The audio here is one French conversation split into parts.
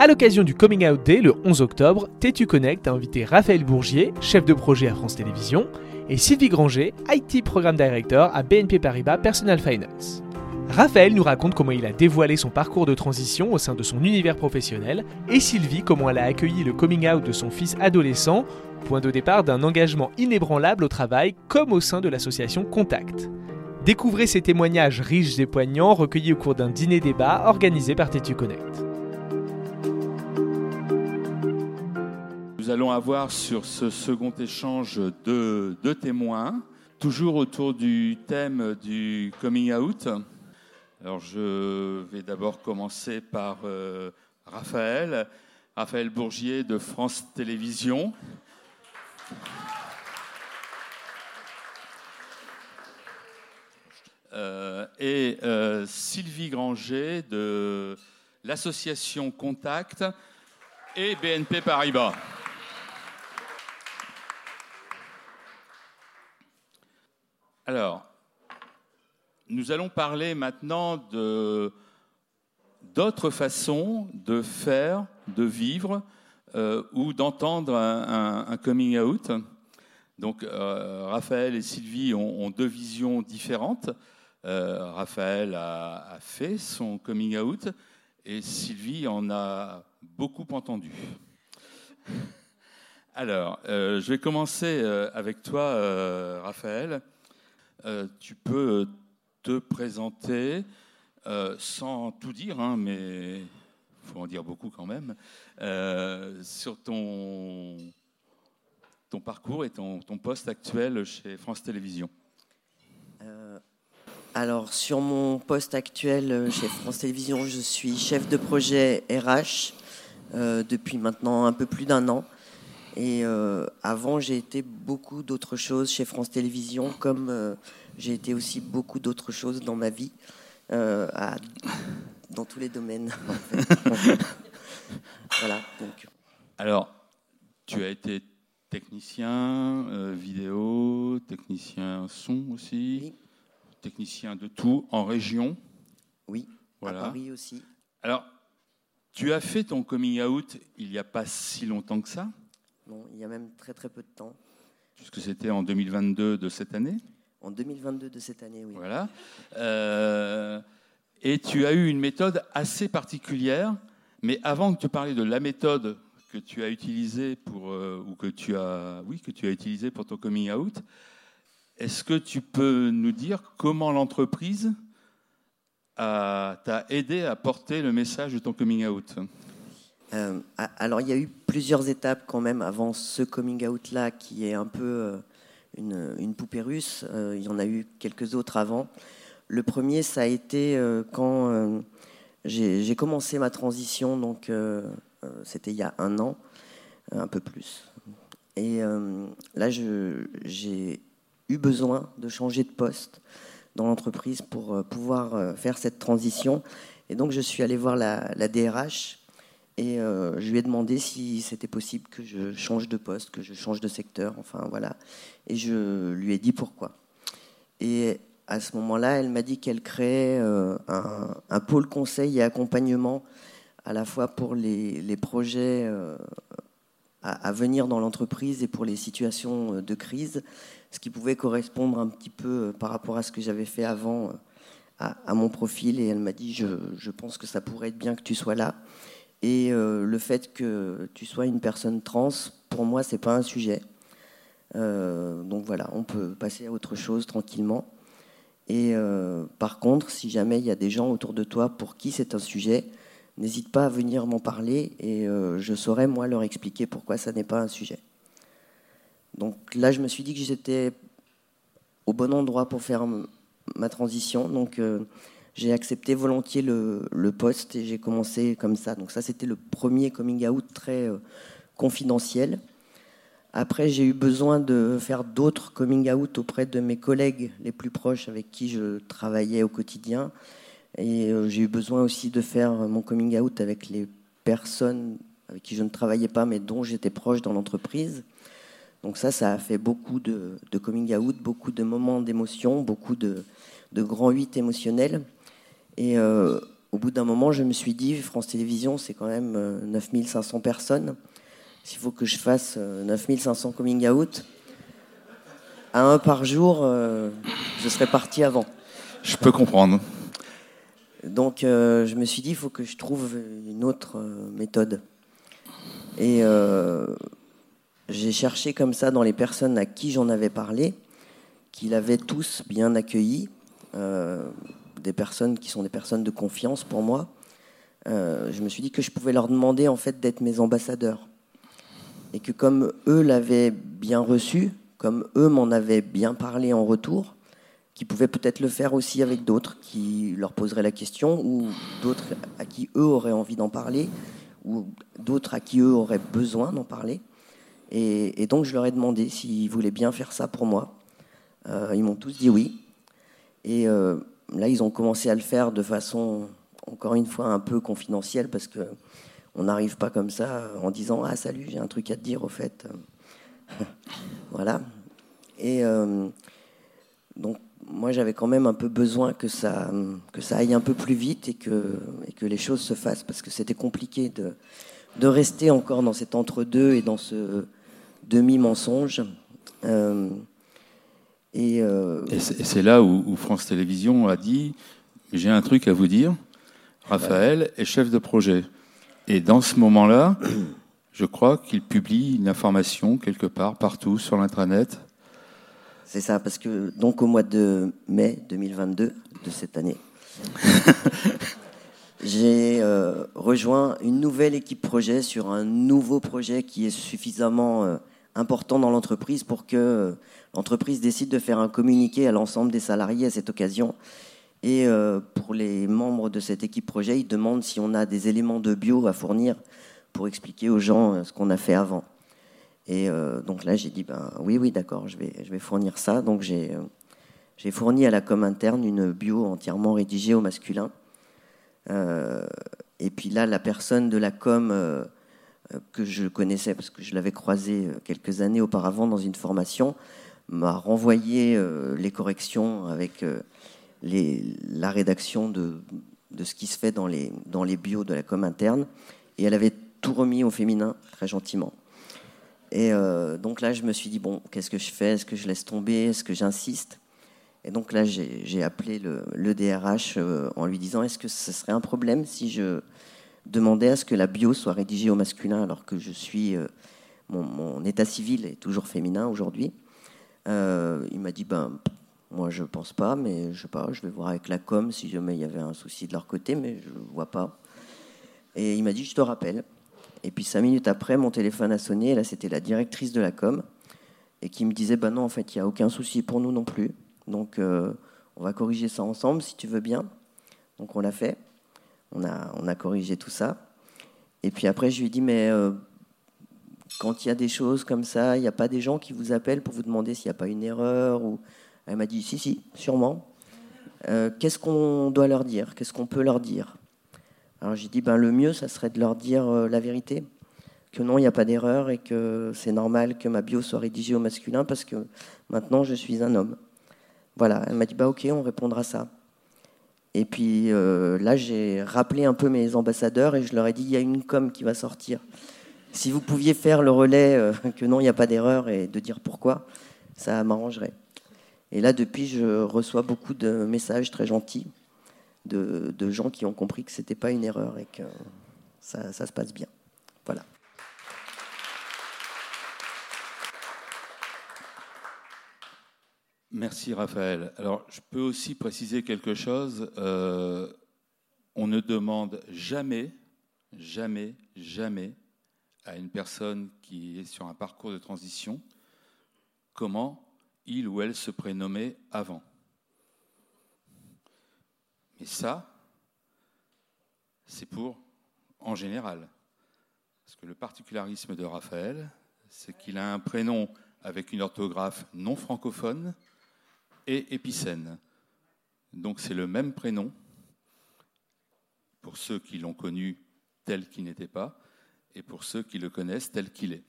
À l'occasion du Coming Out Day le 11 octobre, Tétu Connect a invité Raphaël Bourgier, chef de projet à France Télévisions, et Sylvie Granger, IT Programme Director à BNP Paribas Personal Finance. Raphaël nous raconte comment il a dévoilé son parcours de transition au sein de son univers professionnel et Sylvie comment elle a accueilli le coming out de son fils adolescent, point de départ d'un engagement inébranlable au travail comme au sein de l'association Contact. Découvrez ces témoignages riches et poignants recueillis au cours d'un dîner-débat organisé par Tétu Connect. Allons avoir sur ce second échange deux, témoins, toujours autour du thème du coming out. Alors je vais d'abord commencer par euh, Raphaël, Raphaël Bourgier de France Télévisions. Euh, et euh, Sylvie Granger de l'association Contact et BNP Paribas. Alors, nous allons parler maintenant de d'autres façons de faire, de vivre euh, ou d'entendre un, coming out. Donc, euh, Raphaël et Sylvie ont, deux visions différentes. Euh, Raphaël a, a, fait son coming out et Sylvie en a beaucoup entendu. Alors, je vais commencer avec toi, Raphaël. Tu peux te présenter euh, sans tout dire, hein, mais il faut en dire beaucoup quand même, euh, sur ton, ton parcours et ton, poste actuel chez France Télévisions. Euh, alors, sur mon poste actuel chez France Télévisions, je suis chef de projet RH depuis maintenant un peu plus d'un an. Et avant, j'ai été beaucoup d'autres choses chez France Télévisions, comme j'ai été aussi beaucoup d'autres choses dans ma vie, euh, dans tous les domaines. voilà. Alors, tu as été technicien euh, vidéo, technicien son aussi, technicien de tout en région. Oui, voilà. à Paris aussi. Alors, tu as fait ton coming out il n'y a pas si longtemps que ça? Non, il y a même très très peu de temps. Puisque c'était en 2022 de cette année en 2022 de cette année, oui. Voilà. Euh, et tu as eu une méthode assez particulière, mais avant que tu parles de la méthode que tu as utilisée pour, euh, ou que tu as, oui, que tu as utilisée pour ton coming out, est-ce que tu peux nous dire comment l'entreprise t'a aidé à porter le message de ton coming out? Euh, Alors, il y a eu plusieurs étapes quand même avant ce coming out-là qui est un peu une, poupée russe. Euh, il y en a eu quelques autres avant. Le premier, ça a été euh, quand euh, j'ai commencé ma transition, donc c'était il y a un an, un peu plus. Et là, j'ai eu besoin de changer de poste dans l'entreprise pour pouvoir faire cette transition. Et donc, je suis allé voir la, la DRH et euh, je lui ai demandé si c'était possible que je change de poste, que je change de secteur, enfin voilà. Et je lui ai dit pourquoi. Et à ce moment-là, elle m'a dit qu'elle créait euh, un, pôle conseil et accompagnement à la fois pour les, projets euh, à, venir dans l'entreprise et pour les situations de crise, ce qui pouvait correspondre un petit peu par rapport à ce que j'avais fait avant à, mon profil. Et elle m'a dit, je, je pense que ça pourrait être bien que tu sois là. Et euh, le fait que tu sois une personne trans, pour moi, c'est pas un sujet. Euh, donc voilà, on peut passer à autre chose tranquillement. Et euh, par contre, si jamais il y a des gens autour de toi pour qui c'est un sujet, n'hésite pas à venir m'en parler et je saurai moi leur expliquer pourquoi ça n'est pas un sujet. Donc là, je me suis dit que j'étais au bon endroit pour faire ma transition. Donc j'ai accepté volontiers le, poste et j'ai commencé comme ça. Donc ça, c'était le premier coming out très euh, confidentiel. Après, j'ai eu besoin de faire d'autres coming out auprès de mes collègues les plus proches avec qui je travaillais au quotidien. Et euh, j'ai eu besoin aussi de faire mon coming out avec les personnes avec qui je ne travaillais pas, mais dont j'étais proche dans l'entreprise. Donc ça, ça a fait beaucoup de, coming out, beaucoup de moments d'émotion, beaucoup de, de grands huit émotionnels. Et euh, au bout d'un moment, je me suis dit, France Télévisions, c'est quand même 9500 personnes. S'il faut que je fasse 9500 coming out, à un par jour, je serais parti avant. Je peux comprendre. Donc je me suis dit, il faut que je trouve une autre méthode. Et j'ai cherché comme ça dans les personnes à qui j'en avais parlé, qu'ils avaient tous bien accueilli, euh, des personnes qui sont des personnes de confiance pour moi. Euh, je me suis dit que je pouvais leur demander en fait d'être mes ambassadeurs. Et que comme eux l'avaient bien reçu, comme eux m'en avaient bien parlé en retour, qu'ils pouvaient peut-être le faire aussi avec d'autres qui leur poseraient la question, ou d'autres à qui eux auraient envie d'en parler, ou d'autres à qui eux auraient besoin d'en parler. Et, donc je leur ai demandé s'ils voulaient bien faire ça pour moi. Euh, ils m'ont tous dit oui. Et euh, là, ils ont commencé à le faire de façon, encore une fois, un peu confidentielle, parce que on n'arrive pas comme ça en disant Ah, salut, j'ai un truc à te dire, au fait. voilà. Et euh, donc, moi, j'avais quand même un peu besoin que ça, que ça aille un peu plus vite et que, que les choses se fassent, parce que c'était compliqué de, de rester encore dans cet entre-deux et dans ce demi-mensonge. Euh, euh, et, c'est là où, France Télévisions a dit J'ai un truc à vous dire. Raphaël est chef de projet. Et dans ce moment-là, je crois qu'il publie une information quelque part, partout sur l'intranet. C'est ça, parce que donc au mois de mai 2022 de cette année, j'ai euh, rejoint une nouvelle équipe projet sur un nouveau projet qui est suffisamment important dans l'entreprise pour que euh, l'entreprise décide de faire un communiqué à l'ensemble des salariés à cette occasion. Et euh, pour les membres de cette équipe projet, ils demandent si on a des éléments de bio à fournir pour expliquer aux gens euh, ce qu'on a fait avant. Et donc là, j'ai dit, ben, oui, oui, d'accord, je vais, je vais fournir ça. Donc j'ai j'ai fourni à la com interne une bio entièrement rédigée au masculin. et puis là, la personne de la com que je connaissais parce que je l'avais croisé euh, quelques années auparavant dans une formation, m'a renvoyé euh, les corrections avec la rédaction de, ce qui se fait dans les, dans les bios de la com interne. Et elle avait tout remis au féminin, très gentiment. Et donc là, je me suis dit, bon, qu'est-ce que je fais? Est-ce que je laisse tomber? Est-ce que j'insiste? Et donc là, j'ai appelé le, le DRH en lui disant, est-ce que ce serait un problème si je demander à ce que la bio soit rédigée au masculin alors que je suis euh, mon, état civil est toujours féminin aujourd'hui. Euh, il m'a dit ben moi je pense pas, mais je sais pas, je vais voir avec la com si jamais il y avait un souci de leur côté, mais je vois pas. Et il m'a dit je te rappelle. Et puis cinq minutes après, mon téléphone a sonné. Et là, c'était la directrice de la com et qui me disait ben non, en fait, il y a aucun souci pour nous non plus. Donc euh, on va corriger ça ensemble si tu veux bien. Donc on l'a fait. On a, corrigé tout ça. Et puis après, je lui ai dit, mais euh, quand il y a des choses comme ça, il n'y a pas des gens qui vous appellent pour vous demander s'il n'y a pas une erreur ou... Elle m'a dit, si, si, sûrement. Euh, qu'est-ce qu'on doit leur dire? Qu'est-ce qu'on peut leur dire? Alors j'ai dit, ben, le mieux, ça serait de leur dire euh, la vérité. Que non, il n'y a pas d'erreur et que c'est normal que ma bio soit rédigée au masculin parce que maintenant, je suis un homme. Voilà, elle m'a dit, bah, ok, on répondra ça. Et puis euh, là, j'ai rappelé un peu mes ambassadeurs et je leur ai dit, il y a une com qui va sortir. Si vous pouviez faire le relais, euh, que non, il n'y a pas d'erreur, et de dire pourquoi, ça m'arrangerait. Et là, depuis, je reçois beaucoup de messages très gentils de, gens qui ont compris que ce n'était pas une erreur et que ça se passe bien. Voilà. Merci Raphaël. Alors je peux aussi préciser quelque chose. Euh, on ne demande jamais, jamais, jamais à une personne qui est sur un parcours de transition comment il ou elle se prénommait avant. Mais ça, c'est pour en général. Parce que le particularisme de Raphaël, c'est qu'il a un prénom avec une orthographe non francophone et Épicène. Donc c'est le même prénom pour ceux qui l'ont connu tel qu'il n'était pas et pour ceux qui le connaissent tel qu'il est.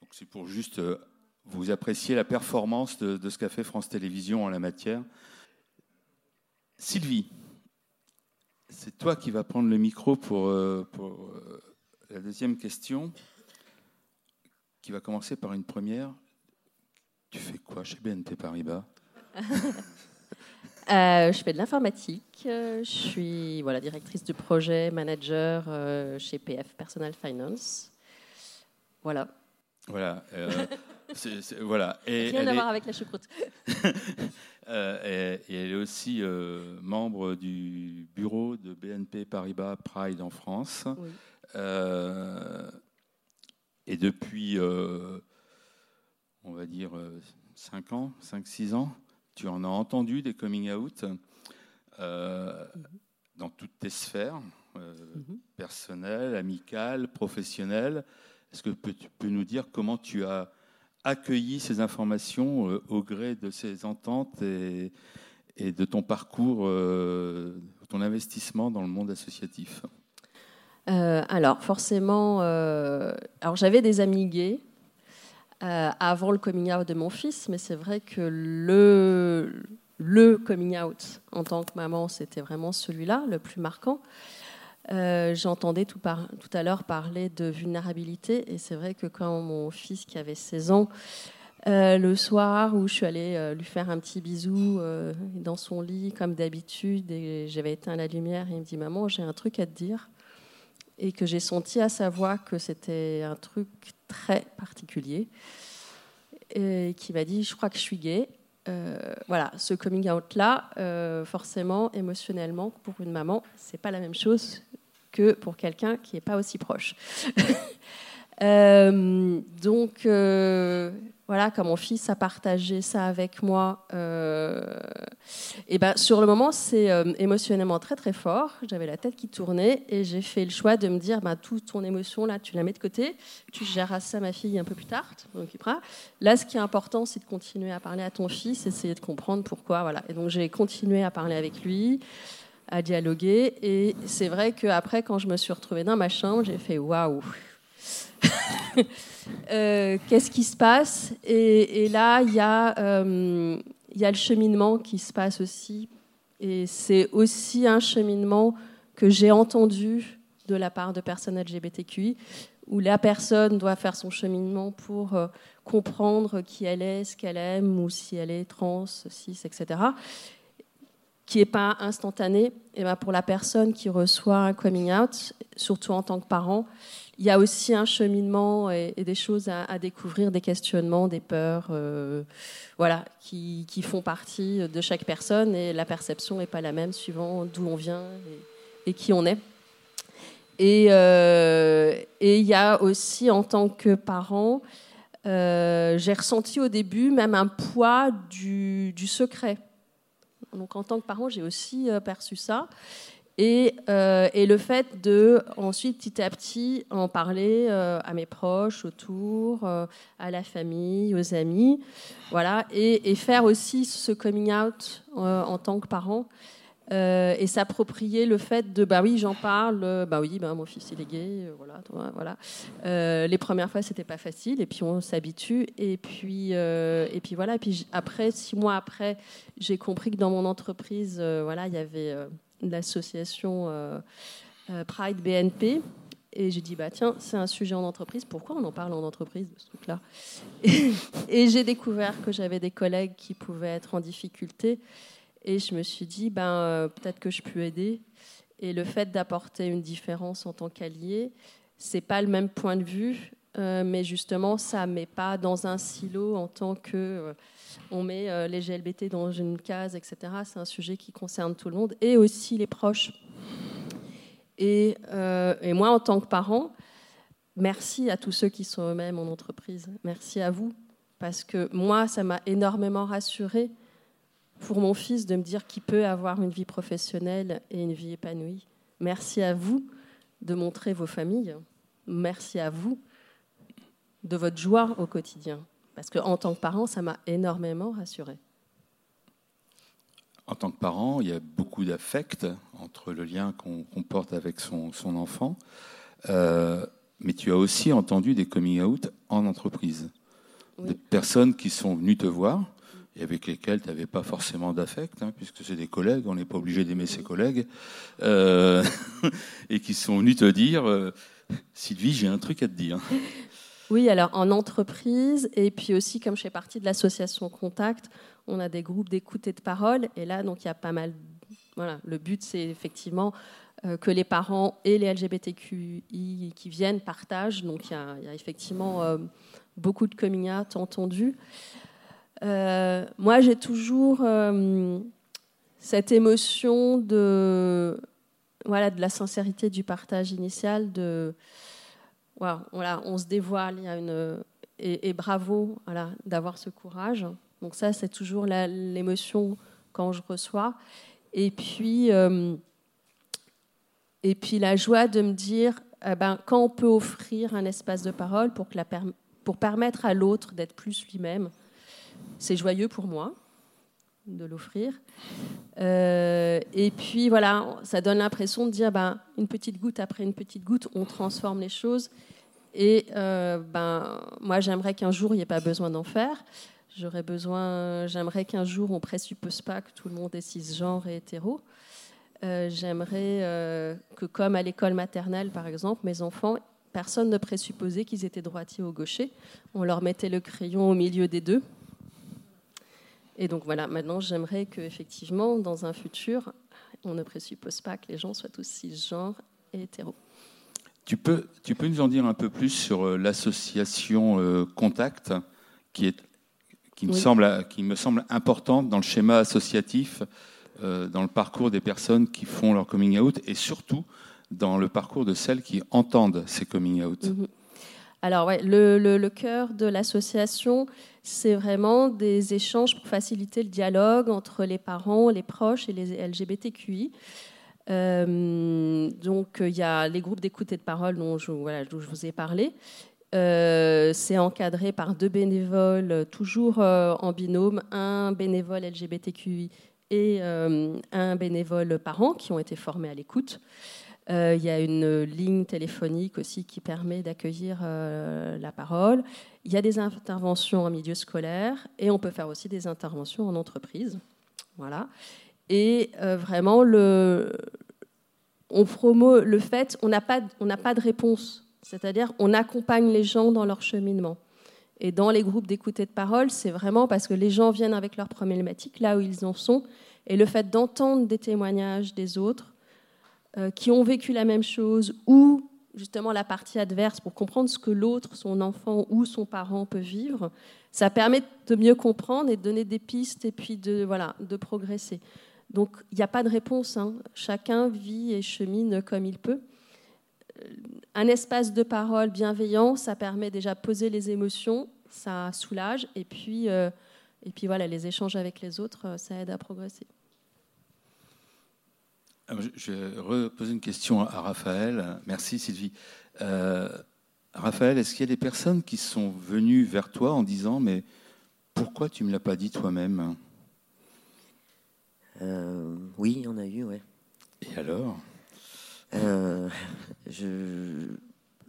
Donc c'est pour juste euh, vous apprécier la performance de, ce qu'a fait France Télévisions en la matière. Sylvie, c'est toi qui vas prendre le micro pour, euh, euh, la deuxième question, qui va commencer par une première. Tu fais quoi chez BNP Paribas Euh, je fais de l'informatique. Euh, Je suis voilà, directrice de projet, manager euh, chez PF Personal Finance. Voilà. Voilà. c'est- c'est- voilà. Et Rien à est- voir avec la choucroute. Et, et elle est aussi membre du bureau de BNP Paribas Pride en France. Oui. Et depuis, on va dire, 5 ans, 5-6 ans, tu en as entendu des coming out euh, dans toutes tes sphères, euh, Mhm. personnelles, amicales, professionnelles. Est-ce que peux- tu peux nous dire comment tu as accueilli ces informations euh, au gré de ces ententes et, et de ton parcours, euh, ton investissement dans le monde associatif? Euh, alors, forcément, euh, alors j'avais des amis gays euh, avant le coming out de mon fils, mais c'est vrai que le, coming out en tant que maman, c'était vraiment celui-là, le plus marquant. Euh, J'entendais tout, à l'heure parler de vulnérabilité, et c'est vrai que quand mon fils, qui avait 16 ans, euh, le soir où je suis allée lui faire un petit bisou dans son lit, comme d'habitude, et j'avais éteint la lumière, et il me dit Maman, j'ai un truc à te dire et que j'ai senti à sa voix que c'était un truc très particulier, et qui m'a dit, je crois que je suis gay. Euh, voilà, ce coming out-là, euh, forcément, émotionnellement, pour une maman, c'est pas la même chose que pour quelqu'un qui n'est pas aussi proche. Euh, donc, voilà, quand mon fils a partagé ça avec moi, euh, et ben, sur le moment, c'est euh, émotionnellement très très fort. J'avais la tête qui tournait et j'ai fait le choix de me dire, bah, toute ton émotion là, tu la mets de côté, tu géreras ça ma fille un peu plus tard, tu t'en occuperas. Là, ce qui est important, c'est de continuer à parler à ton fils, essayer de comprendre pourquoi. Voilà. Et donc j'ai continué à parler avec lui, à dialoguer. Et c'est vrai qu'après, quand je me suis retrouvée dans ma chambre, j'ai fait waouh. Euh, Qu'est-ce qui se passe? Et, là, il y, a, euh, il y a le cheminement qui se passe aussi. Et c'est aussi un cheminement que j'ai entendu de la part de personnes LGBTQI, où la personne doit faire son cheminement pour euh, comprendre qui elle est, ce qu'elle aime, ou si elle est trans, cis, etc., qui n'est pas instantané. Et ben pour la personne qui reçoit un coming out, surtout en tant que parent, il y a aussi un cheminement et, et des choses à, découvrir, des questionnements, des peurs, euh, voilà, qui, font partie de chaque personne et la perception n'est pas la même suivant d'où on vient et, et, qui on est. Et euh, il y a aussi en tant que parent, euh, j'ai ressenti au début même un poids du secret. Donc en tant que parent, j'ai aussi euh, perçu ça. Et, euh, et, le fait de ensuite petit à petit en parler euh, à mes proches autour, à la famille, aux amis, voilà, et, faire aussi ce coming out en tant que parent euh, et s'approprier le fait de bah oui j'en parle, bah oui bah mon fils il est gay, euh, voilà, voilà. Euh, les premières fois c'était pas facile et puis on s'habitue et puis euh, et puis voilà et puis après six mois après j'ai compris que dans mon entreprise voilà il y avait l'association euh, euh, Pride BNP. Et j'ai dit, bah, tiens, c'est un sujet en entreprise. Pourquoi on en parle en entreprise ce truc-là? Et j'ai découvert que j'avais des collègues qui pouvaient être en difficulté. Et je me suis dit, ben, euh, peut-être que je peux aider. Et le fait d'apporter une différence en tant qu'allié, c'est pas le même point de vue, euh, mais justement, ça met pas dans un silo en tant que euh, on met euh, les GLBT dans une case, etc. C'est un sujet qui concerne tout le monde et aussi les proches. Et, et, moi, en tant que parent, merci à tous ceux qui sont eux-mêmes en entreprise. Merci à vous. Parce que moi, ça m'a énormément rassurée pour mon fils de me dire qu'il peut avoir une vie professionnelle et une vie épanouie. Merci à vous de montrer vos familles. Merci à vous de votre joie au quotidien. Parce qu'en tant que parent, ça m'a énormément rassurée. En tant que parent, il y a beaucoup d'affect entre le lien qu'on qu porte avec son, son enfant. Euh, mais tu as aussi entendu des coming out en entreprise. Oui. Des personnes qui sont venues te voir et avec lesquels tu n'avais pas forcément d'affect, hein, puisque c'est des collègues, on n'est pas obligé d'aimer ses collègues, euh, et qui sont venus te dire euh, Sylvie, j'ai un truc à te dire. Oui, alors en entreprise, et puis aussi, comme je fais partie de l'association Contact, on a des groupes d'écoute et de parole, et là, donc il y a pas mal. Voilà, le but, c'est effectivement euh, que les parents et les LGBTQI qui viennent partagent. Donc il y a, effectivement beaucoup de coming out entendus. Euh, moi, j'ai toujours euh, cette émotion de, voilà, de la sincérité du partage initial, de voilà, on se dévoile, et, bravo d'avoir ce courage. Donc ça, c'est toujours l'émotion quand je reçois. Et puis, euh, et puis la joie de me dire, eh ben, quand on peut offrir un espace de parole pour, que pour permettre à l'autre d'être plus lui-même, c'est joyeux pour moi de l'offrir. Euh, et puis voilà, ça donne l'impression de dire ben, une petite goutte après une petite goutte, on transforme les choses. Et euh, ben, moi, j'aimerais qu'un jour, il n'y ait pas besoin d'en faire. J'aurais besoin, j'aimerais qu'un jour, on présuppose pas que tout le monde est cisgenre et hétéro. Euh, j'aimerais que, comme à l'école maternelle, par exemple, mes enfants, personne ne présupposait qu'ils étaient droitiers ou gauchers. On leur mettait le crayon au milieu des deux et donc voilà, maintenant j'aimerais qu'effectivement, dans un futur, on ne présuppose pas que les gens soient tous cisgenres et hétéros. Tu peux, tu peux nous en dire un peu plus sur euh, l'association euh, Contact, qui, est, qui, me semble, qui me semble importante dans le schéma associatif, euh, dans le parcours des personnes qui font leur coming out, et surtout dans le parcours de celles qui entendent ces coming out. Mhm. Alors, ouais, le, le, cœur de l'association, c'est vraiment des échanges pour faciliter le dialogue entre les parents, les proches et les LGBTQI. Euh, donc, il y a les groupes d'écoute et de parole dont je, vous ai parlé. Euh, c'est encadré par deux bénévoles, toujours euh, en binôme, un bénévole LGBTQI et un bénévole parent qui ont été formés à l'écoute. Euh, il y a une ligne téléphonique aussi qui permet d'accueillir euh, la parole. Il y a des interventions en milieu scolaire et on peut faire aussi des interventions en entreprise. Voilà. Et euh, vraiment, on promeut le fait, on n'a pas, pas de réponse. C'est-à-dire, on accompagne les gens dans leur cheminement. Et dans les groupes d'écoute et de parole, c'est vraiment parce que les gens viennent avec leurs problématiques là où ils en sont. Et le fait d'entendre des témoignages des autres, euh, qui ont vécu la même chose ou justement la partie adverse pour comprendre ce que l'autre, son enfant ou son parent peut vivre, ça permet de mieux comprendre et de donner des pistes et puis de, voilà, de progresser. Donc il n'y a pas de réponse, hein. chacun vit et chemine comme il peut. Euh, un espace de parole bienveillant, ça permet déjà de poser les émotions, ça soulage, et puis, euh, et puis voilà, les échanges avec les autres, ça aide à progresser. Ah, je vais reposer une question à Raphaël. Merci Sylvie. Euh, Raphaël, est-ce qu'il y a des personnes qui sont venues vers toi en disant mais pourquoi tu ne me l'as pas dit toi-même? Euh, Oui, il y en a eu, ouais. Et alors? Euh, je,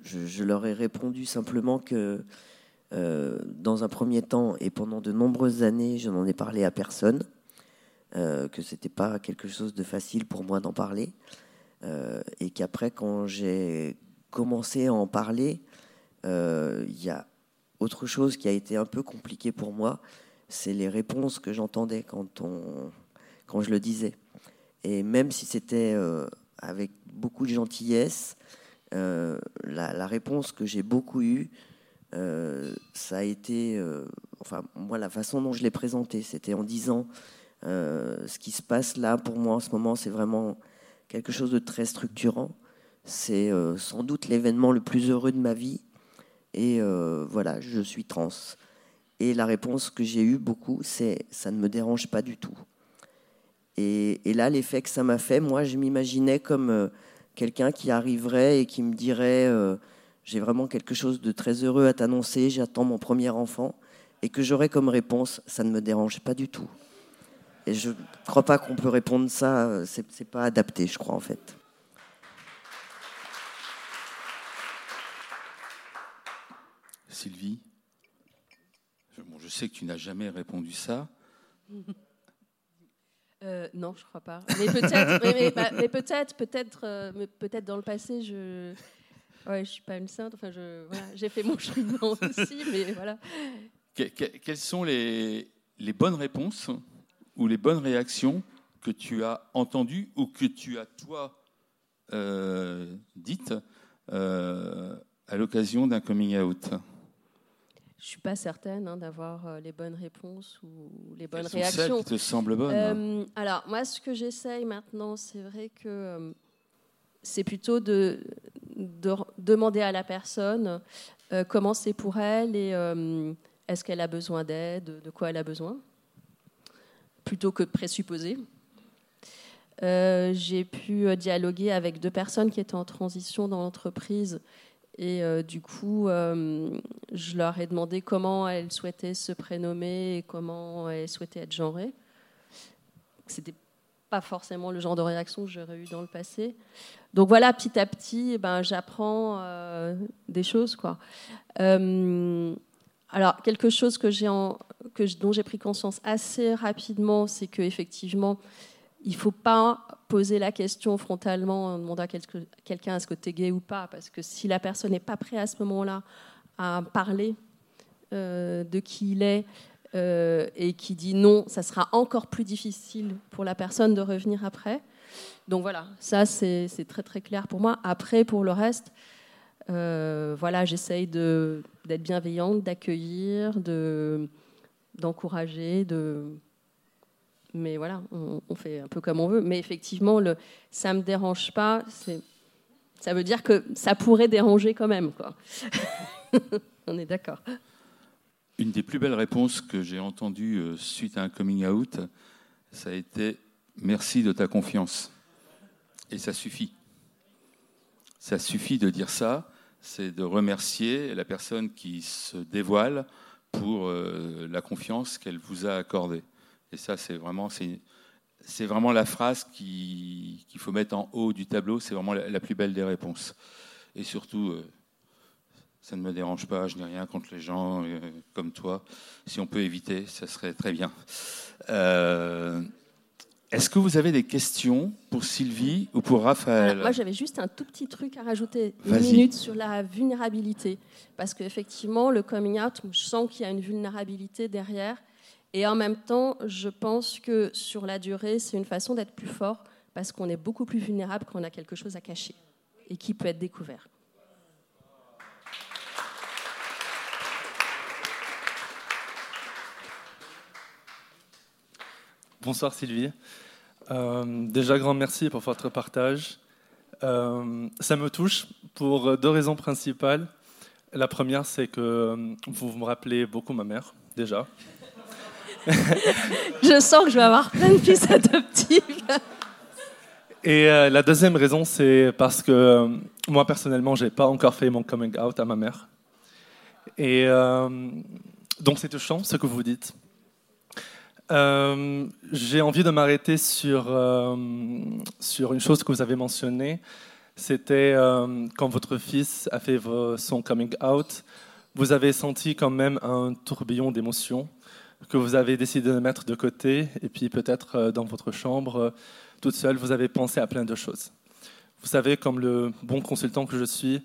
je, leur ai répondu simplement que dans un premier temps et pendant de nombreuses années, je n'en ai parlé à personne. Euh, que c'était pas quelque chose de facile pour moi d'en parler, euh, et qu'après, quand j'ai commencé à en parler, euh, il y a autre chose qui a été un peu compliqué pour moi, c'est les réponses que j'entendais quand, on, quand je le disais. Et même si c'était avec beaucoup de gentillesse, la, réponse que j'ai beaucoup eue, ça a été, enfin moi la façon dont je l'ai présenté, c'était en disant euh, ce qui se passe là pour moi en ce moment, c'est vraiment quelque chose de très structurant. C'est euh, sans doute l'événement le plus heureux de ma vie. Et euh, voilà, je suis trans. Et la réponse que j'ai eue beaucoup, c'est ça ne me dérange pas du tout. Et là, l'effet que ça m'a fait, moi, je m'imaginais comme quelqu'un qui arriverait et qui me dirait j'ai vraiment quelque chose de très heureux à t'annoncer, j'attends mon premier enfant, et que j'aurais comme réponse ça ne me dérange pas du tout. Et je ne crois pas qu'on peut répondre ça, c'est, n'est pas adapté, je crois, en fait. Sylvie, je sais que tu n'as jamais répondu ça, Euh, non, je crois pas. Mais peut-être, mais, bah, peut-être, peut-être, euh, peut-être dans le passé, je, ouais, je suis pas une sainte. Enfin, je, voilà, j'ai fait mon cheminement aussi, mais voilà. quelles sont les, les bonnes réponses? Ou les bonnes réactions que tu as entendues ou que tu as toi euh, dites à l'occasion d'un coming out? Je suis pas certaine hein, d'avoir euh, les bonnes réponses ou les bonnes Quelles réactions. Sont celles qui te semblent bonnes. Euh, Alors moi, ce que j'essaye maintenant, c'est vrai que euh, c'est plutôt de, de, demander à la personne comment c'est pour elle et est-ce qu'elle a besoin d'aide, de quoi elle a besoin, plutôt que présupposer. J'ai pu dialoguer avec deux personnes qui étaient en transition dans l'entreprise et euh, du coup, euh, je leur ai demandé comment elles souhaitaient se prénommer et comment elles souhaitaient être genrées. C'était pas forcément le genre de réaction que j'aurais eu dans le passé. Donc voilà, petit à petit, eh ben, j'apprends euh, des choses. Quoi. alors, quelque chose que dont j'ai pris conscience assez rapidement, c'est qu'effectivement, il ne faut pas poser la question frontalement, demander à quelqu'un est-ce que gay ou pas, parce que si la personne n'est pas prête à ce moment-là à parler euh, de qui il est euh, et qui dit non, ça sera encore plus difficile pour la personne de revenir après. Donc voilà, ça c'est très très clair pour moi. Après, pour le reste, euh, voilà, j'essaye d'être bienveillante, d'accueillir, d'encourager, de mais voilà, on, fait un peu comme on veut. Mais effectivement, le, ça me dérange pas. Ça veut dire que ça pourrait déranger quand même, quoi. on est d'accord. Une des plus belles réponses que j'ai entendues euh, suite à un coming out, ça a été merci de ta confiance. Et ça suffit. Ça suffit de dire ça, c'est de remercier la personne qui se dévoile pour euh, la confiance qu'elle vous a accordée. Et ça, c'est vraiment, c'est, vraiment la phrase qu'il faut mettre en haut du tableau. C'est vraiment la, plus belle des réponses. Et surtout, euh, ça ne me dérange pas. Je n'ai rien contre les gens euh, comme toi. Si on peut éviter, ça serait très bien. Est-ce que vous avez des questions pour Sylvie ou pour Raphaël Moi, j'avais juste un tout petit truc à rajouter, une minute sur la vulnérabilité. Parce qu'effectivement, le coming out, je sens qu'il y a une vulnérabilité derrière. Et en même temps, je pense que sur la durée, c'est une façon d'être plus fort parce qu'on est beaucoup plus vulnérable quand on a quelque chose à cacher et qui peut être découvert. Bonsoir Sylvie. Euh, déjà, grand merci pour votre partage. Euh, ça me touche pour deux raisons principales. La première, c'est que vous me rappelez beaucoup ma mère, déjà. je sens que je vais avoir plein de fils adoptifs. Et euh, la deuxième raison, c'est parce que euh, moi, personnellement, je n'ai pas encore fait mon coming out à ma mère. Et euh, donc, c'est touchant ce que vous dites. J'ai envie de m'arrêter sur, sur une chose que vous avez mentionnée. C'était quand votre fils a fait son coming out, vous avez senti quand même un tourbillon d'émotions que vous avez décidé de mettre de côté, et puis peut-être euh, dans votre chambre, euh, toute seule, vous avez pensé à plein de choses. Vous savez, comme le bon consultant que je suis,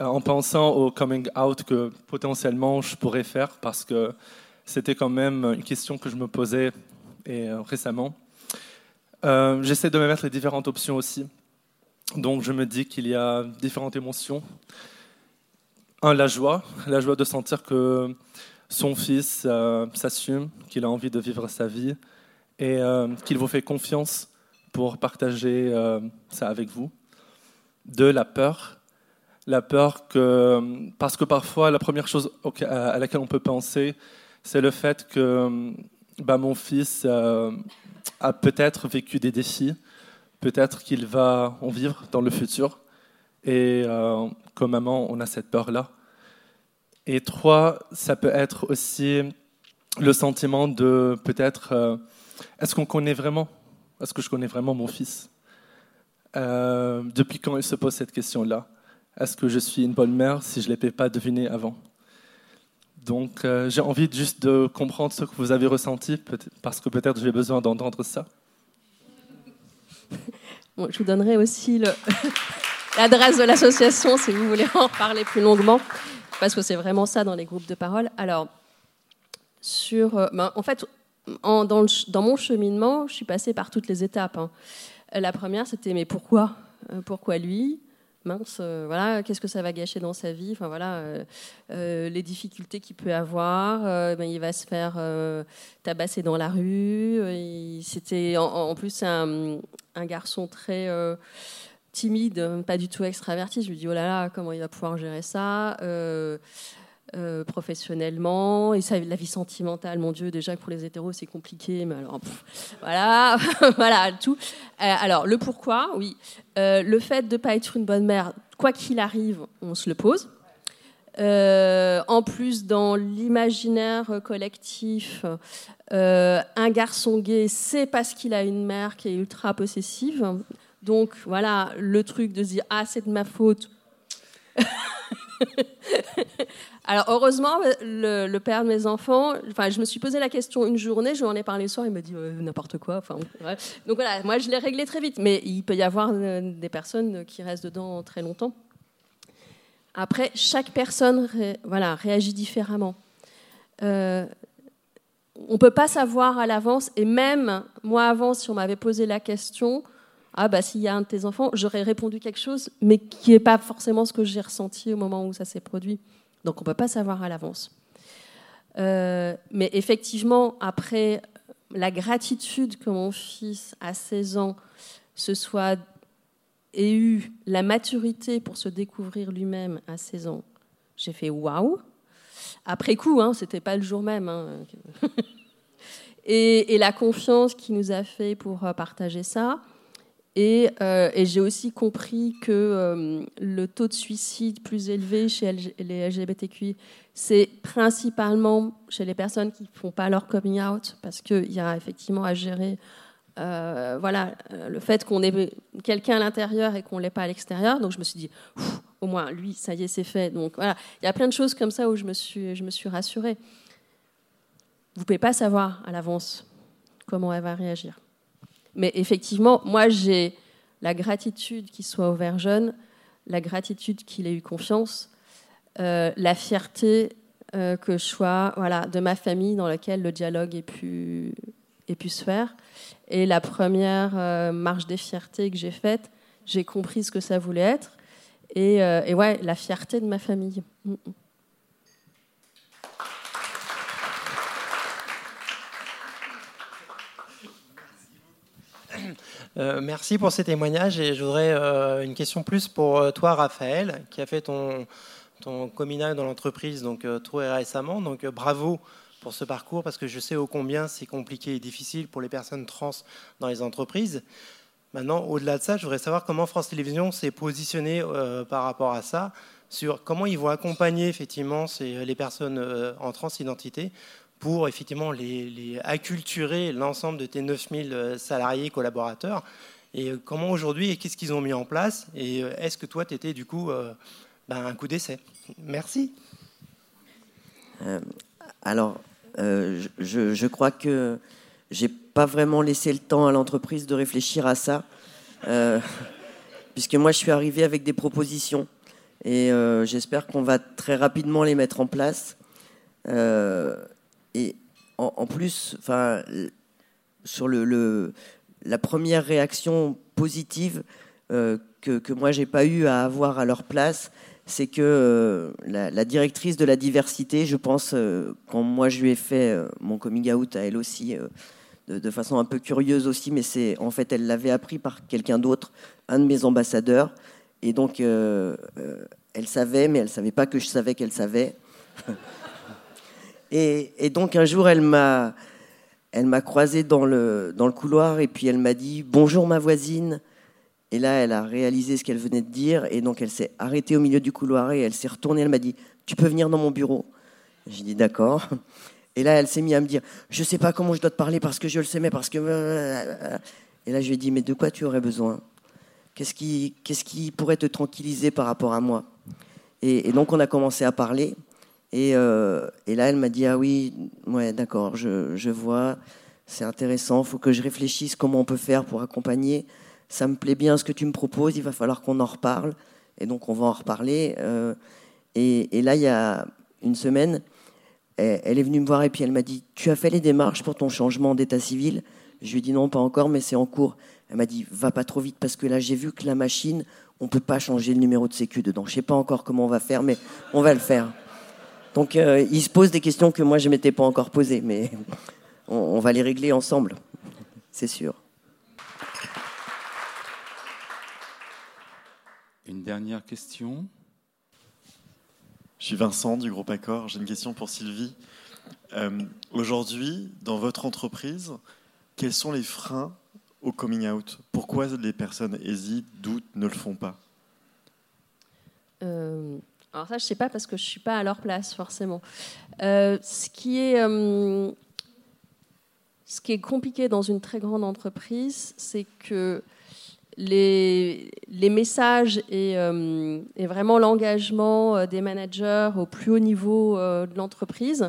euh, en pensant au coming out que potentiellement je pourrais faire, parce que c'était quand même une question que je me posais et, récemment, j'essaie de me mettre les différentes options aussi. Donc je me dis qu'il y a différentes émotions. Un, la joie, la joie de sentir que son fils euh, s'assume, qu'il a envie de vivre sa vie et euh, qu'il vous fait confiance pour partager euh, ça avec vous. De la peur, la peur que, parce que parfois la première chose à laquelle on peut penser, c'est le fait que bah, mon fils a peut-être vécu des défis, peut-être qu'il va en vivre dans le futur, et comme maman, on a cette peur-là. Et trois, ça peut être aussi le sentiment de peut-être, euh, est-ce qu'on connaît vraiment? Est-ce que je connais vraiment mon fils? Euh, Depuis quand il se pose cette question-là? Est-ce que je suis une bonne mère si je ne l'ai pas deviné avant? Donc euh, j'ai envie juste de comprendre ce que vous avez ressenti, parce que peut-être j'ai besoin d'entendre ça. je vous donnerai aussi l'adresse de l'association si vous voulez en parler plus longuement, parce que c'est vraiment ça dans les groupes de parole. Alors, sur, euh, ben, en fait, dans, mon cheminement, je suis passée par toutes les étapes. Hein. La première, c'était mais pourquoi? Euh, Pourquoi lui? Mince, euh, voilà, qu'est-ce que ça va gâcher dans sa vie voilà, euh, euh, les difficultés qu'il peut avoir. Ben, il va se faire tabasser dans la rue. C'était en, plus un, un, garçon très timide, pas du tout extraverti. Je lui dis oh là là, comment il va pouvoir gérer ça euh, professionnellement et ça, la vie sentimentale, mon Dieu, déjà pour les hétéros c'est compliqué, mais alors voilà, voilà tout. Euh, alors le pourquoi, oui, euh, le fait de pas être une bonne mère, quoi qu'il arrive, on se le pose. en plus, dans l'imaginaire collectif, un garçon gay, c'est parce qu'il a une mère qui est ultra possessive. Donc voilà, le truc de se dire ah c'est de ma faute. Alors heureusement, le, père de mes enfants, enfin, je me suis posé la question une journée, je lui en ai parlé le soir, il m'a dit n'importe quoi. Enfin, Donc voilà, moi je l'ai réglé très vite, mais il peut y avoir euh, des personnes qui restent dedans très longtemps. Après, chaque personne voilà, réagit différemment. Euh, on ne peut pas savoir à l'avance, et même moi avant, si on m'avait posé la question, ah bah s'il y a un de tes enfants, j'aurais répondu quelque chose, mais qui n'est pas forcément ce que j'ai ressenti au moment où ça s'est produit. Donc on ne peut pas savoir à l'avance. Euh, mais effectivement, après la gratitude que mon fils, à 16 ans, se soit ait eu la maturité pour se découvrir lui-même à 16 ans, j'ai fait waouh. Après coup, hein, c'était pas le jour même. Hein. et, et, la confiance qu'il nous a fait pour euh, partager ça, euh, et, j'ai aussi compris que euh, le taux de suicide plus élevé chez les LGBTQI, c'est principalement chez les personnes qui ne font pas leur coming out, parce qu'il y a effectivement à gérer euh, voilà, le fait qu'on ait quelqu'un à l'intérieur et qu'on ne l'ait pas à l'extérieur. Donc je me suis dit, au moins, lui, ça y est, c'est fait. Donc voilà, il y a plein de choses comme ça où je me suis, je me suis rassurée. Vous ne pouvez pas savoir à l'avance comment elle va réagir. Mais effectivement, moi, j'ai la gratitude qu'il soit ouvert jeune, la gratitude qu'il ait eu confiance, euh, la fierté euh, que je sois voilà, de ma famille dans laquelle le dialogue ait pu, ait pu se faire. Et la première euh, marche des fiertés que j'ai faite, j'ai compris ce que ça voulait être. Et, ouais, la fierté de ma famille. Mm, mm. Euh, merci pour ces témoignages et je voudrais euh, une question plus pour euh, toi, Raphaël, qui a fait ton, ton dans l'entreprise donc trop récemment. Donc bravo pour ce parcours parce que je sais ô combien c'est compliqué et difficile pour les personnes trans dans les entreprises. Maintenant, au-delà de ça, je voudrais savoir comment France Télévisions s'est positionnée par rapport à ça, sur comment ils vont accompagner effectivement les personnes en transidentité pour effectivement les, acculturer l'ensemble de tes 9000 euh, salariés collaborateurs. Et euh, comment aujourd'hui, et qu'est-ce qu'ils ont mis en place Et euh, est-ce que toi, tu étais du coup ben, un coup d'essai? Merci. alors, je, je, crois que j'ai pas vraiment laissé le temps à l'entreprise de réfléchir à ça, puisque moi, je suis arrivé avec des propositions. Et j'espère qu'on va très rapidement les mettre en place. Et en, plus, enfin, sur le, la première réaction positive euh, que, que, moi j'ai pas eu à avoir à leur place, c'est que euh, la, directrice de la diversité, je pense, euh, quand moi je lui ai fait mon coming out à elle aussi, de, de, façon un peu curieuse aussi, mais c'est en fait elle l'avait appris par quelqu'un d'autre, un de mes ambassadeurs, et donc elle savait, mais elle savait pas que je savais qu'elle savait. Et, donc un jour, elle m'a, elle m'a croisé dans le, dans le couloir et puis elle m'a dit bonjour ma voisine. Et là, elle a réalisé ce qu'elle venait de dire et donc elle s'est arrêtée au milieu du couloir et elle s'est retournée. Elle m'a dit tu peux venir dans mon bureau? J'ai dit d'accord. Et là, elle s'est mise à me dire je sais pas comment je dois te parler parce que je le sais mais parce que et là je lui ai dit mais de quoi tu aurais besoin? Qu'est-ce qui, qu'est-ce qui pourrait te tranquilliser par rapport à moi? Et donc on a commencé à parler. Et, euh, et là, elle m'a dit, ah oui, ouais, d'accord, je, je vois, c'est intéressant, il faut que je réfléchisse comment on peut faire pour accompagner. Ça me plaît bien ce que tu me proposes, il va falloir qu'on en reparle. Et donc, on va en reparler. Euh, et, là, il y a une semaine, elle, est venue me voir et puis elle m'a dit, tu as fait les démarches pour ton changement d'état civil? Je lui ai dit non, pas encore, mais c'est en cours. Elle m'a dit, va pas trop vite parce que là, j'ai vu que la machine, on peut pas changer le numéro de sécu dedans. Je sais pas encore comment on va faire, mais on va le faire. Donc, euh, il se pose des questions que moi, je m'étais pas encore posées, mais on, on va les régler ensemble, c'est sûr. Une dernière question. Je suis Vincent du groupe Accord. J'ai une question pour Sylvie. Euh, Aujourd'hui, dans votre entreprise, quels sont les freins au coming out? Pourquoi les personnes hésitent, doutent, ne le font pas? Euh, Alors ça, je ne sais pas parce que je ne suis pas à leur place forcément. Euh, ce, qui est, euh, ce qui est compliqué dans une très grande entreprise, c'est que les, messages et, euh, et vraiment l'engagement des managers au plus haut niveau de l'entreprise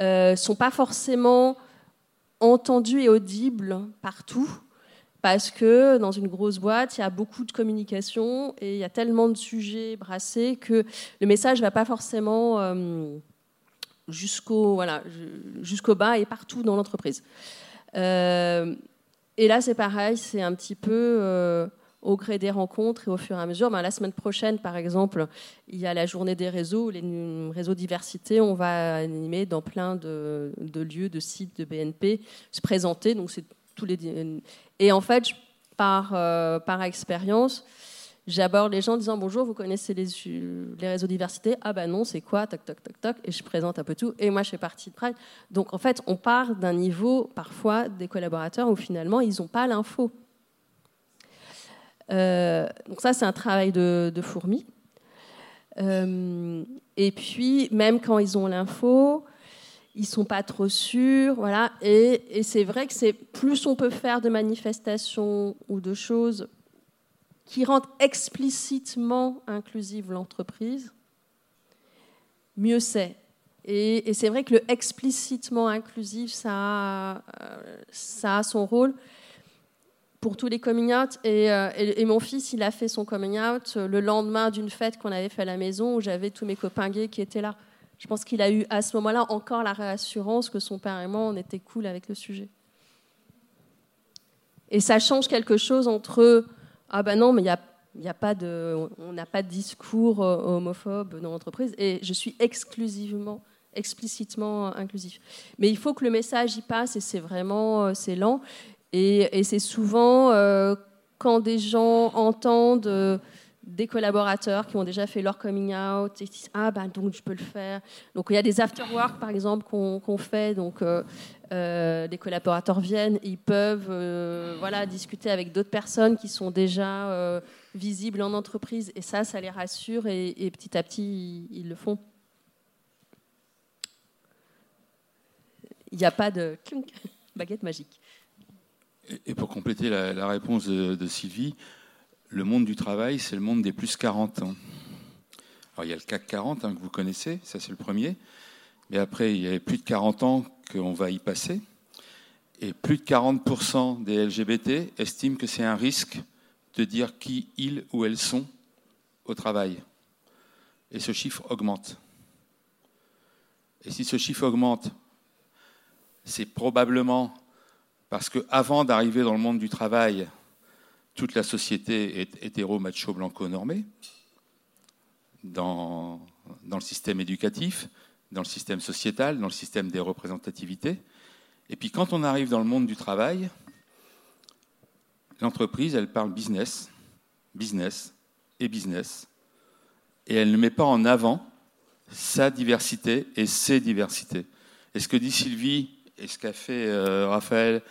ne sont pas forcément entendus et audibles partout. Parce que dans une grosse boîte, il y a beaucoup de communication et il y a tellement de sujets brassés que le message ne va pas forcément euh, jusqu'au voilà, bas et partout dans l'entreprise. Euh, et là, c'est pareil, c'est un petit peu euh, au gré des rencontres et au fur et à mesure. Ben, la semaine prochaine, par exemple, il y a la journée des réseaux, les réseaux diversité. On va animer dans plein de, de lieux, de sites de BNP, se présenter. Donc, c'est Et en fait, par, euh, par expérience, j'aborde les gens en disant bonjour, vous connaissez les, les réseaux diversité Ah ben non, c'est quoi? Toc, toc, toc, toc. Et je présente un peu tout. Et moi, je fais partie de Pride. Donc en fait, on part d'un niveau, parfois, des collaborateurs où finalement, ils n'ont pas l'info. Euh, donc ça, c'est un travail de, de fourmi. Euh, et puis, même quand ils ont l'info, ils sont pas trop sûrs, voilà. Et, c'est vrai que c'est plus on peut faire de manifestations ou de choses qui rendent explicitement inclusive l'entreprise, mieux c'est. Et, c'est vrai que le explicitement inclusif, ça a, ça a son rôle pour tous les coming out. Et, euh, et, et, mon fils, il a fait son coming out le lendemain d'une fête qu'on avait fait à la maison où j'avais tous mes copains gays qui étaient là. Je pense qu'il a eu à ce moment-là encore la réassurance que son père et moi, on était cool avec le sujet. Et ça change quelque chose entre ah ben non, mais y a, pas de, on n'a pas de discours homophobe dans l'entreprise et je suis exclusivement, explicitement inclusif. Mais il faut que le message y passe et c'est vraiment, c'est lent. Et, c'est souvent euh, quand des gens entendent euh, des collaborateurs qui ont déjà fait leur coming out et disent ah ben donc je peux le faire. Donc il y a des after work par exemple qu'on qu fait. Donc euh, euh, les collaborateurs viennent ils peuvent euh, voilà discuter avec d'autres personnes qui sont déjà euh, visibles en entreprise. Et ça ça les rassure et, et petit à petit ils, le font. Il n'y a pas de baguette magique. Et, pour compléter la, réponse de Sylvie le monde du travail, c'est le monde des plus 40 ans. Alors, il y a le CAC 40 hein, que vous connaissez, ça c'est le premier. Mais après, il y a plus de 40 ans qu'on va y passer. Et plus de 40% des LGBT estiment que c'est un risque de dire qui ils ou elles sont au travail. Et ce chiffre augmente. Et si ce chiffre augmente, c'est probablement parce qu'avant d'arriver dans le monde du travail, toute la société est hétéro-macho-blanco-normée dans, dans, le système éducatif, dans le système sociétal, dans le système des représentativités. Et puis quand on arrive dans le monde du travail, l'entreprise, elle parle business, business et business, et elle ne met pas en avant sa diversité et ses diversités. Et ce que dit Sylvie et ce qu'a fait euh, Raphaël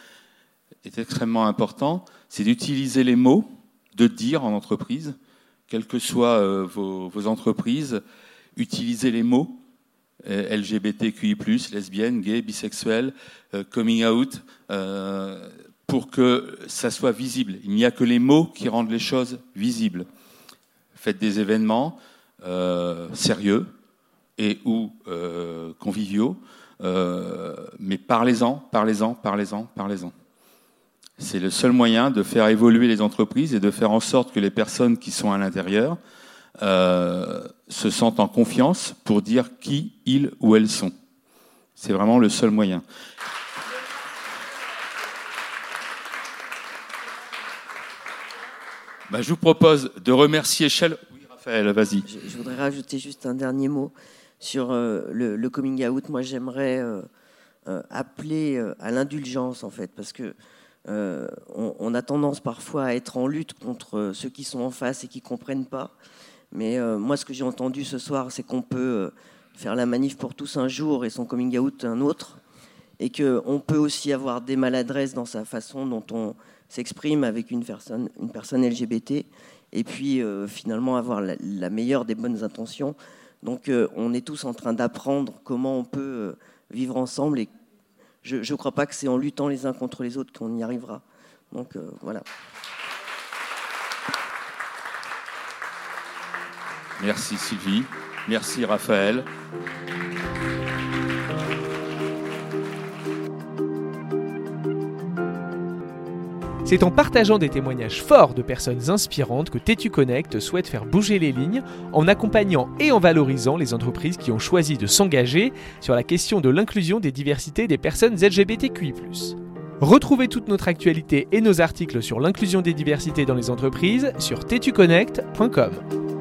est extrêmement important, c'est d'utiliser les mots, de dire en entreprise, quelles que soient euh, vos, vos, entreprises, utiliser les mots euh, LGBTQI+, lesbienne, gay, bisexuel, euh, coming out, pour que ça soit visible. Il n'y a que les mots qui rendent les choses visibles. Faites des événements sérieux, et ou conviviaux, mais parlez-en, parlez-en, parlez-en, parlez-en. C'est le seul moyen de faire évoluer les entreprises et de faire en sorte que les personnes qui sont à l'intérieur se sentent en confiance pour dire qui ils ou elles sont. C'est vraiment le seul moyen. Bah, je vous propose de remercier Shell. Oui, Raphaël, vas-y. Je, voudrais rajouter juste un dernier mot sur euh, le, coming out. Moi, j'aimerais euh, euh, appeler à l'indulgence, en fait, parce que on, a tendance parfois à être en lutte contre ceux qui sont en face et qui comprennent pas. Mais moi, ce que j'ai entendu ce soir, c'est qu'on peut faire la manif pour tous un jour et son coming out un autre, et qu'on peut aussi avoir des maladresses dans sa façon dont on s'exprime avec une personne, LGBT, et puis euh, finalement avoir la, meilleure des bonnes intentions. Donc euh, on est tous en train d'apprendre comment on peut euh, vivre ensemble, et je ne crois pas que c'est en luttant les uns contre les autres qu'on y arrivera. Donc voilà. Merci Sylvie. Merci Raphaël. C'est en partageant des témoignages forts de personnes inspirantes que Tétu Connect souhaite faire bouger les lignes en accompagnant et en valorisant les entreprises qui ont choisi de s'engager sur la question de l'inclusion des diversités des personnes LGBTQI. Retrouvez toute notre actualité et nos articles sur l'inclusion des diversités dans les entreprises sur tetuconnect.com.